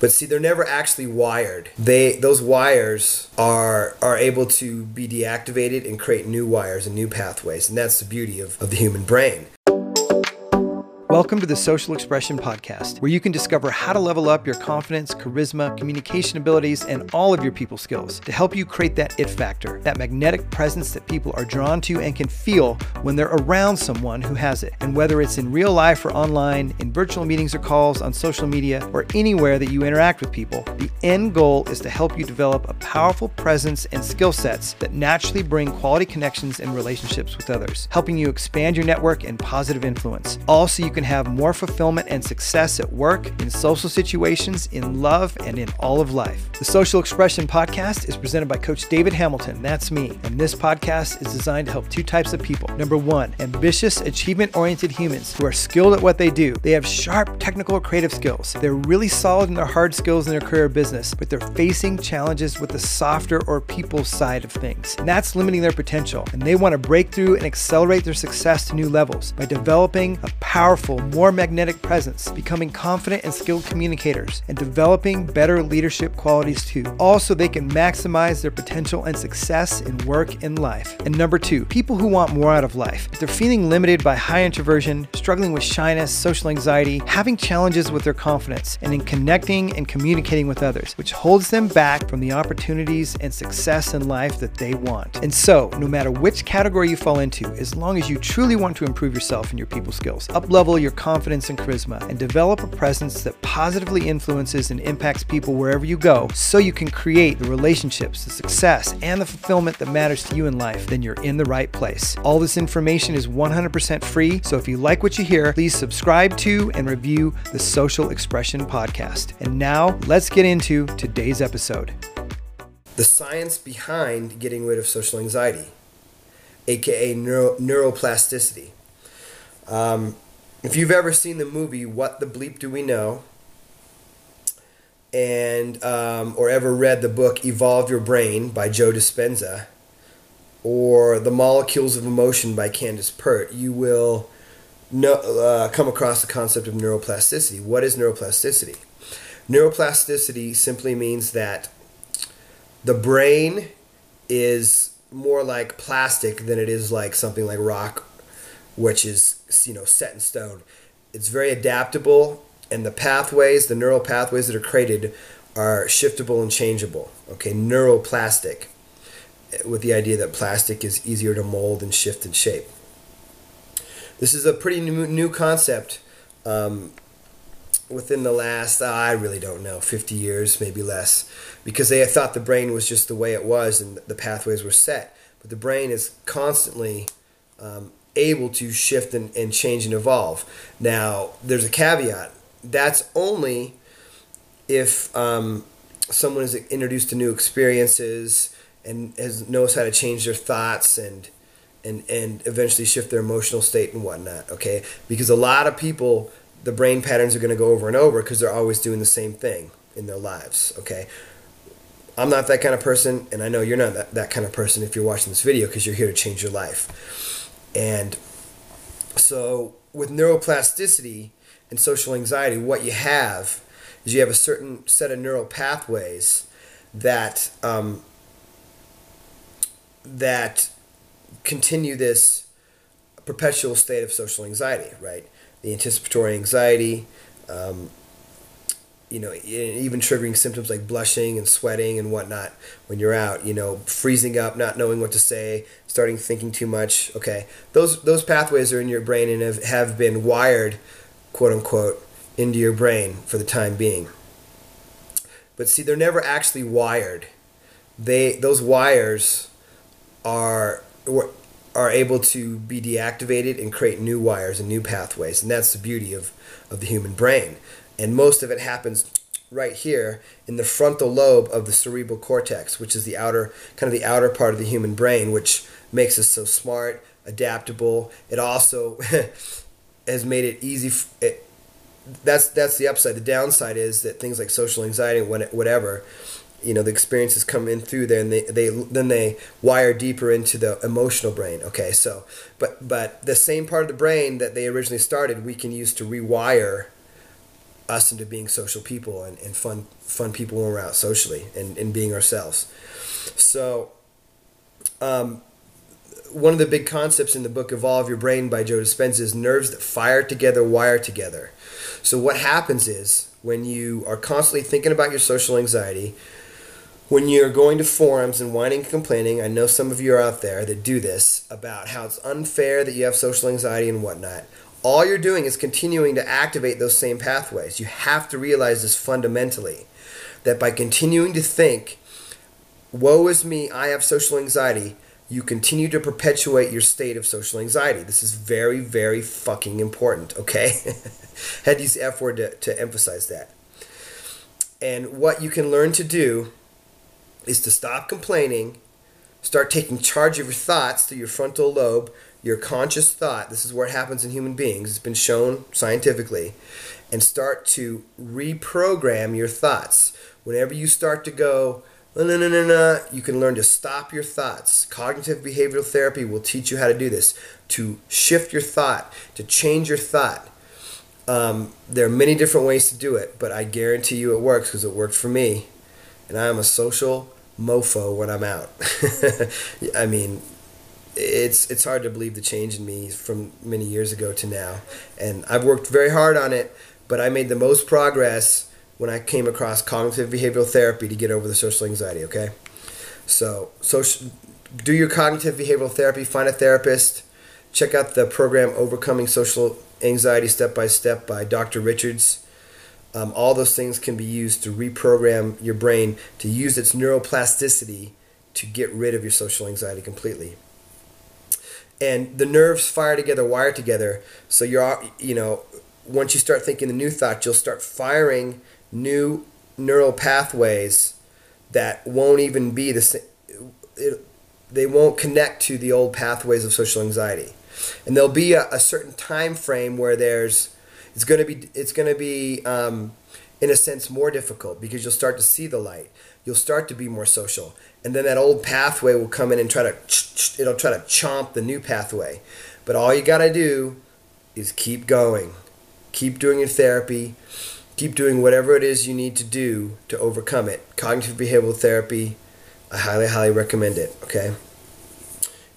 But see, they're never actually wired. They those wires are are able to be deactivated and create new wires and new pathways, and that's the beauty of, of the human brain. Welcome to the Social Expression Podcast, where you can discover how to level up your confidence, charisma, communication abilities, and all of your people skills to help you create that it factor, that magnetic presence that people are drawn to and can feel when they're around someone who has it. And whether it's in real life or online, in virtual meetings or calls, on social media, or anywhere that you interact with people, the end goal is to help you develop a powerful presence and skill sets that naturally bring quality connections and relationships with others, helping you expand your network and positive influence. All so you can have more fulfillment and success at work, in social situations, in love, and in all of life. The Social Expression Podcast is presented by Coach David Hamilton. That's me. And this podcast is designed to help two types of people. Number one, ambitious, achievement oriented humans who are skilled at what they do. They have sharp technical creative skills. They're really solid in their hard skills in their career business, but they're facing challenges with the softer or people side of things. And that's limiting their potential. And they want to break through and accelerate their success to new levels by developing a powerful more magnetic presence, becoming confident and skilled communicators, and developing better leadership qualities too. Also, they can maximize their potential and success in work and life. And number two, people who want more out of life. If they're feeling limited by high introversion, struggling with shyness, social anxiety, having challenges with their confidence, and in connecting and communicating with others, which holds them back from the opportunities and success in life that they want. And so, no matter which category you fall into, as long as you truly want to improve yourself and your people skills, up level your confidence and charisma, and develop a presence that positively influences and impacts people wherever you go so you can create the relationships, the success, and the fulfillment that matters to you in life, then you're in the right place. All this information is 100% free, so if you like what you hear, please subscribe to and review the Social Expression Podcast. And now, let's get into today's episode. The science behind getting rid of social anxiety, aka neuro- neuroplasticity. Um, if you've ever seen the movie What the Bleep Do We Know, and um, or ever read the book Evolve Your Brain by Joe Dispenza, or The Molecules of Emotion by Candace Pert, you will know, uh, come across the concept of neuroplasticity. What is neuroplasticity? Neuroplasticity simply means that the brain is more like plastic than it is like something like rock which is you know set in stone. It's very adaptable, and the pathways, the neural pathways that are created, are shiftable and changeable. Okay, neuroplastic, with the idea that plastic is easier to mold and shift and shape. This is a pretty new, new concept. Um, within the last, uh, I really don't know, 50 years, maybe less, because they thought the brain was just the way it was and the pathways were set. But the brain is constantly um, able to shift and, and change and evolve. Now, there's a caveat. That's only if um, someone is introduced to new experiences and has knows how to change their thoughts and and and eventually shift their emotional state and whatnot. Okay, because a lot of people, the brain patterns are going to go over and over because they're always doing the same thing in their lives. Okay. I'm not that kind of person, and I know you're not that, that kind of person if you're watching this video because you're here to change your life. And so with neuroplasticity and social anxiety, what you have is you have a certain set of neural pathways that um, that continue this perpetual state of social anxiety, right? The anticipatory anxiety, um, you know, even triggering symptoms like blushing and sweating and whatnot when you're out, you know, freezing up, not knowing what to say, starting thinking too much. Okay, those those pathways are in your brain and have, have been wired, quote unquote, into your brain for the time being. But see, they're never actually wired. They those wires are are able to be deactivated and create new wires and new pathways, and that's the beauty of of the human brain and most of it happens right here in the frontal lobe of the cerebral cortex, which is the outer kind of the outer part of the human brain, which makes us so smart, adaptable. It also has made it easy. It, that's that's the upside. The downside is that things like social anxiety, whatever, you know, the experiences come in through there, and they, they then they wire deeper into the emotional brain. Okay, so but but the same part of the brain that they originally started, we can use to rewire us into being social people and, and fun fun people when we're out socially and, and being ourselves. So, um, one of the big concepts in the book Evolve Your Brain by Joe Dispenza is nerves that fire together wire together. So, what happens is when you are constantly thinking about your social anxiety, when you're going to forums and whining and complaining, I know some of you are out there that do this about how it's unfair that you have social anxiety and whatnot. All you're doing is continuing to activate those same pathways. You have to realize this fundamentally that by continuing to think, woe is me, I have social anxiety, you continue to perpetuate your state of social anxiety. This is very, very fucking important, okay? Had to use the F word to, to emphasize that. And what you can learn to do is to stop complaining, start taking charge of your thoughts through your frontal lobe, your conscious thought. This is where it happens in human beings. It's been shown scientifically. And start to reprogram your thoughts. Whenever you start to go, no, no, no, no, you can learn to stop your thoughts. Cognitive behavioral therapy will teach you how to do this to shift your thought, to change your thought. Um, there are many different ways to do it, but I guarantee you it works because it worked for me and I am a social mofo when I'm out. I mean, it's it's hard to believe the change in me from many years ago to now, and I've worked very hard on it. But I made the most progress when I came across cognitive behavioral therapy to get over the social anxiety. Okay, so social, do your cognitive behavioral therapy. Find a therapist. Check out the program Overcoming Social Anxiety Step by Step by Dr. Richards. Um, all those things can be used to reprogram your brain to use its neuroplasticity to get rid of your social anxiety completely. And the nerves fire together, wire together. So you're, you know, once you start thinking the new thought, you'll start firing new neural pathways that won't even be the same. They won't connect to the old pathways of social anxiety. And there'll be a, a certain time frame where there's it's going to be it's going to be um, in a sense more difficult because you'll start to see the light you'll start to be more social. And then that old pathway will come in and try to it'll try to chomp the new pathway. But all you got to do is keep going. Keep doing your therapy. Keep doing whatever it is you need to do to overcome it. Cognitive behavioral therapy i highly highly recommend it okay?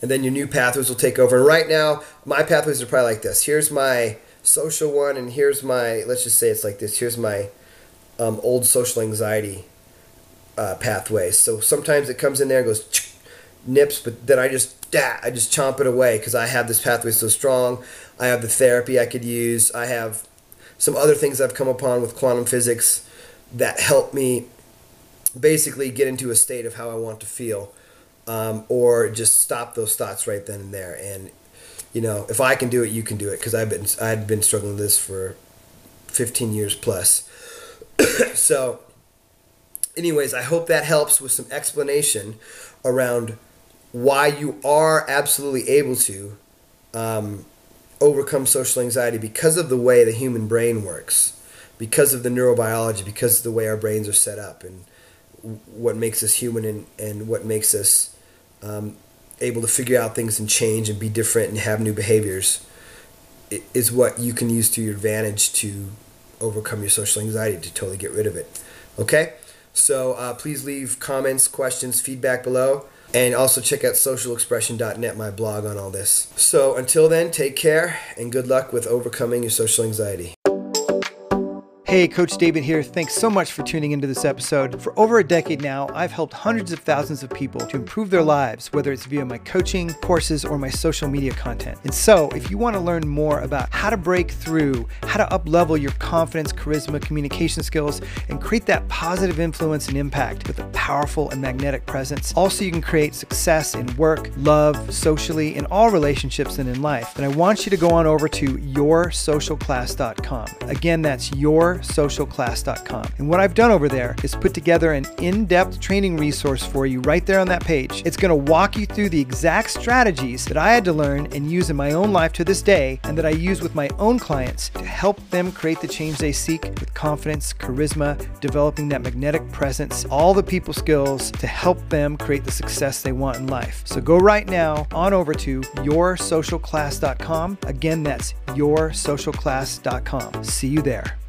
And then your new pathways will take over. And right now my pathways are probably like this. Here's my social one, and here's my let's just say it's like this. Here's my um, old social anxiety uh, pathway. So sometimes it comes in there and goes nips, but then I just ah, I just chomp it away because I have this pathway so strong. I have the therapy I could use. I have some other things I've come upon with quantum physics that help me basically get into a state of how I want to feel. Um, or just stop those thoughts right then and there. And you know, if I can do it, you can do it. Because I've been I had been struggling with this for 15 years plus. so, anyways, I hope that helps with some explanation around why you are absolutely able to um, overcome social anxiety because of the way the human brain works, because of the neurobiology, because of the way our brains are set up, and what makes us human and, and what makes us um, able to figure out things and change and be different and have new behaviors is what you can use to your advantage to overcome your social anxiety to totally get rid of it. Okay? So uh, please leave comments, questions, feedback below. And also check out socialexpression.net, my blog on all this. So until then, take care and good luck with overcoming your social anxiety. Hey, Coach David here. Thanks so much for tuning into this episode. For over a decade now, I've helped hundreds of thousands of people to improve their lives, whether it's via my coaching, courses, or my social media content. And so, if you want to learn more about how to break through, how to uplevel your confidence, charisma, communication skills, and create that positive influence and impact with a powerful and magnetic presence, also you can create success in work, love, socially, in all relationships and in life, then I want you to go on over to yoursocialclass.com. Again, that's your socialclass.com. And what I've done over there is put together an in depth training resource for you right there on that page. It's going to walk you through the exact strategies that I had to learn and use in my own life to this day, and that I use with my own clients to help them create the change they seek with confidence, charisma, developing that magnetic presence, all the people skills to help them create the success they want in life. So go right now on over to yoursocialclass.com. Again, that's yoursocialclass.com. See you there.